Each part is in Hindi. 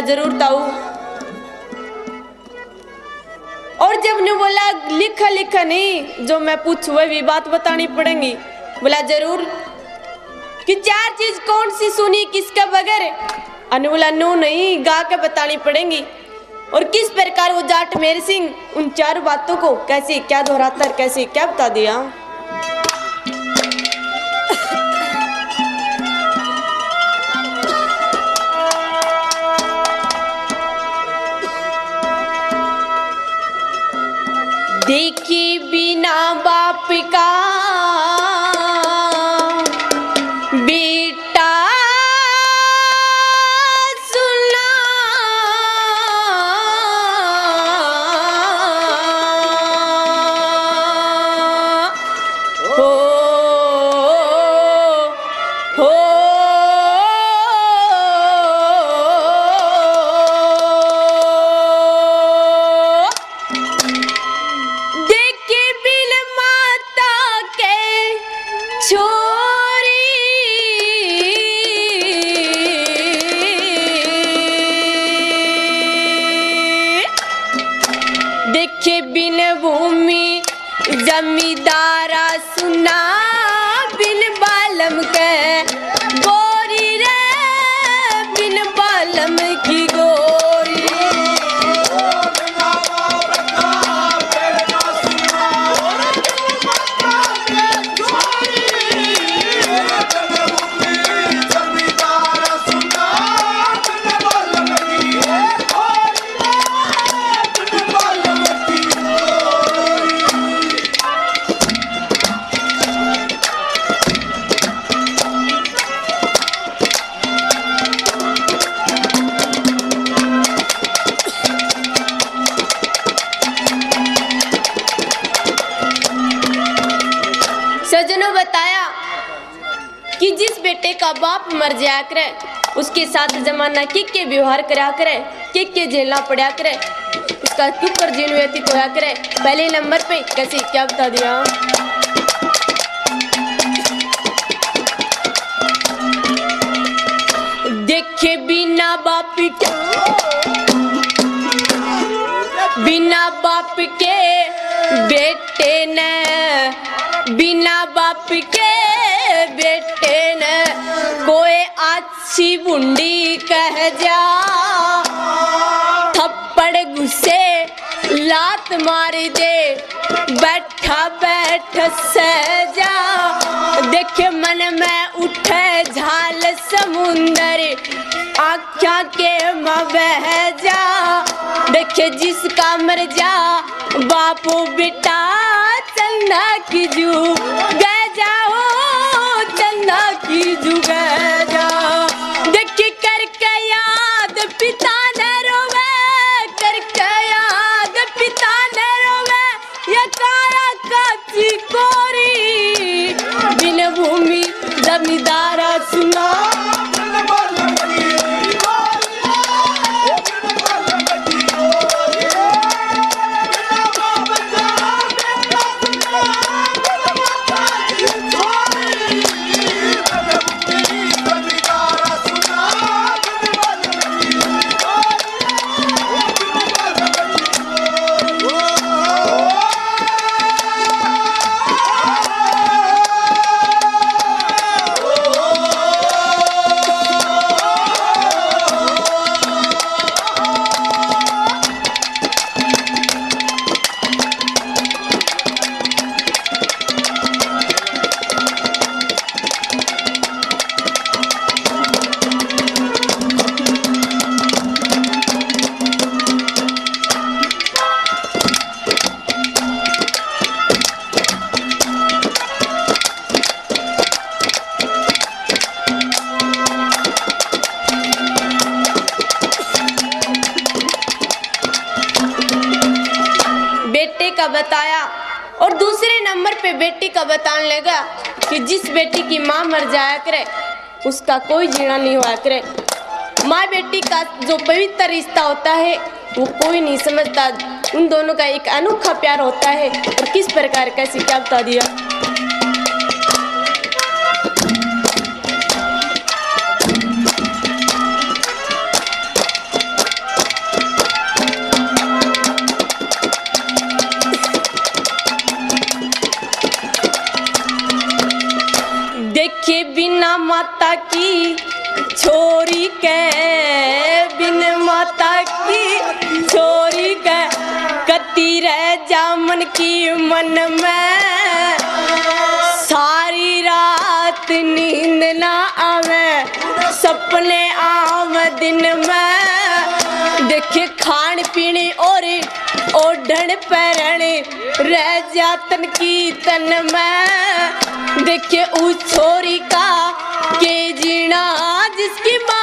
ज़रूर ताऊ। और जब ने बोला, लिखा लिखा नहीं, जो मैं पूछू, वह भी बात बतानी पड़ेगी। बोला, ज़रूर। कि चार चीज़ कौन सी सुनी, किसका बगैर? अनु बोला, नो नहीं, गा के बतानी पड़ेगी। और किस प्रकार वो जाट मेर सिंह, उन चार बातों को कैसे, क्या दोहराता, कैसे, क्या बता दिया? देखी बिना बाप का जमींदारा सुना बताया कि जिस बेटे का बाप मर जाया करे, उसके साथ जमाना किक के व्यवहार करा करे किक के झेलना पड़ा करे, उसका क्यों पर जीवन व्यतीत होया करे। पहले नंबर पे कैसे, क्या बता दिया? देखे बिना बाप के, बिना बाप के बेटे ने बिना बाप के बेटे न कोई अच्छी बुंडी कह जा। थप्पड़ घुसे लात मार दे, बैठा, बैठ, सह जा। देखे मन में उठे झाल समुंदर आख्या के बह जा। देखे जिसका मर जा बापू बेटा चंदा की जू। गए जाओ चंदा की जू गए। लेगा लगा कि जिस बेटी की माँ मर जाया करे, उसका कोई जीना नहीं हुआ करे। माँ बेटी का जो पवित्र रिश्ता होता है, वो कोई नहीं समझता। उन दोनों का एक अनोखा प्यार होता है। और किस प्रकार का सिक्का बता दिया? मन की मन में सारी रात नींद ना आवे, सपने आव दिन में। देखे खान पीने और ओढ़न पैरण, रह जातन की तन में। देखे उस छोरी का के जीना जिसकी माँ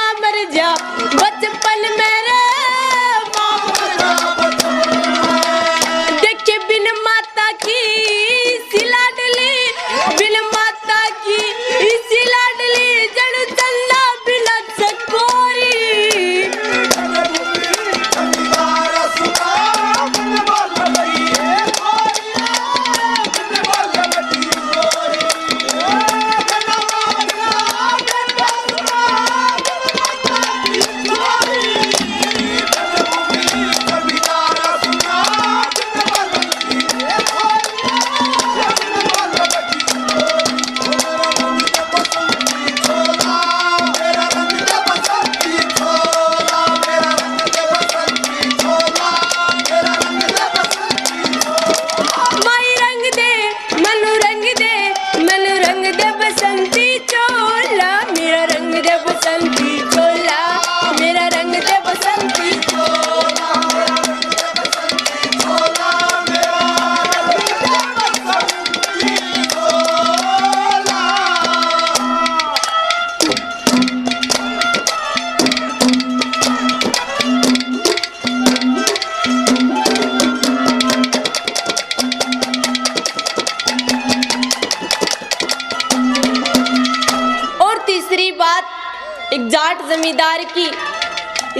तीसरी बात, एक जाट जमींदार की,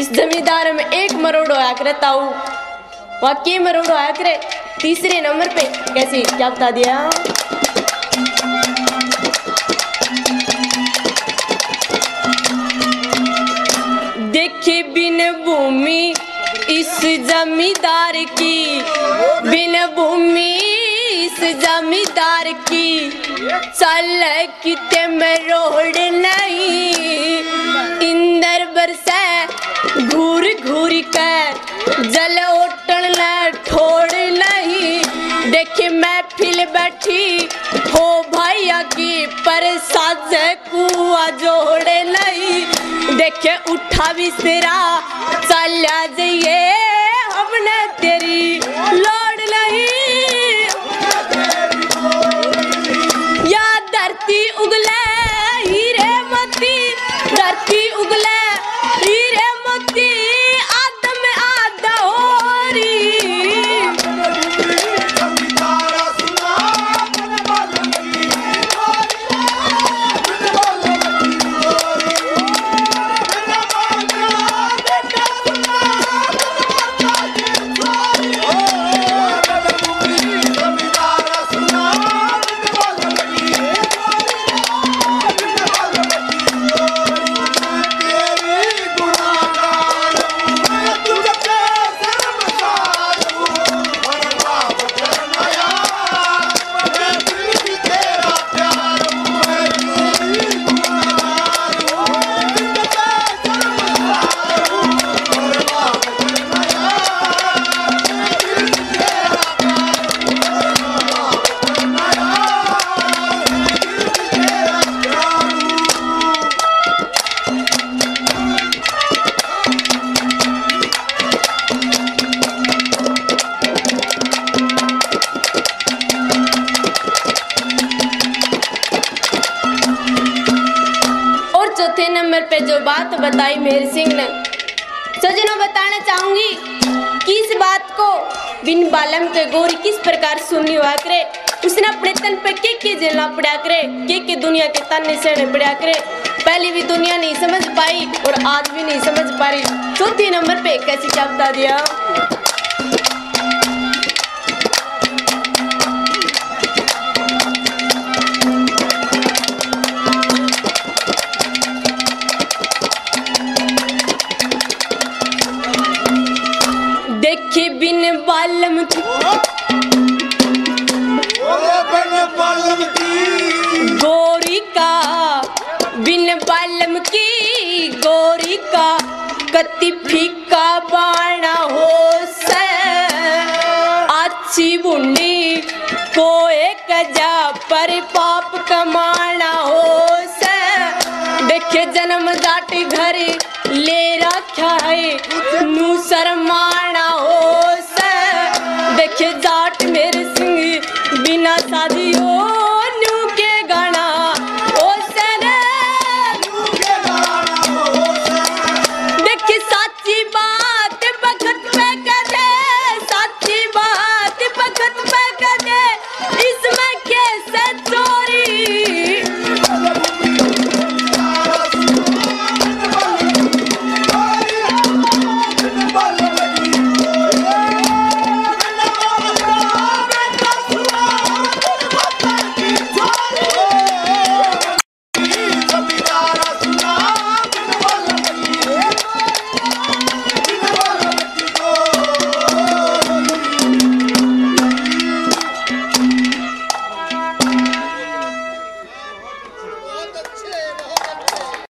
इस जमींदार में एक मरोड़ होया करे ताऊ। वहाँ के मरोड़ होया करे तीसरे नंबर पे, कैसे, क्या बता दिया? देखे बिन भूमि, इस जमींदार की, बिन भूमि इस जमींदार की चल किते में रोड नहीं। इंदर बरसे घूर घूर के जल उठन ठोड़ नहीं। देखे फिल बैठी, हो भैया की पर साज कुआ जोड़े नहीं। देखे उठा भी सिरा, चल जाइए बताई मेहर सिंह ने। सजनों, बताना चाहूँगी कि इस बात को बिन बालम के गोरी किस प्रकार सुननी हुआ करे? उसने अपने तन पे के के झेलना पड़ा करे? के के दुनिया के तन सहने पड़ा करे? पहले भी दुनिया नहीं समझ पाई और आज भी नहीं समझ पा रही चौथे नंबर पे कैसी क्या दिया? बिन बालम की। गोरी का बिन बालम की, गोरी का कति फीका बाणा हो से अच्छी बुंडी को एक जा पर पाप कमाना हो से देखे जन्म जाट घर ले रखा है, नू शर्मा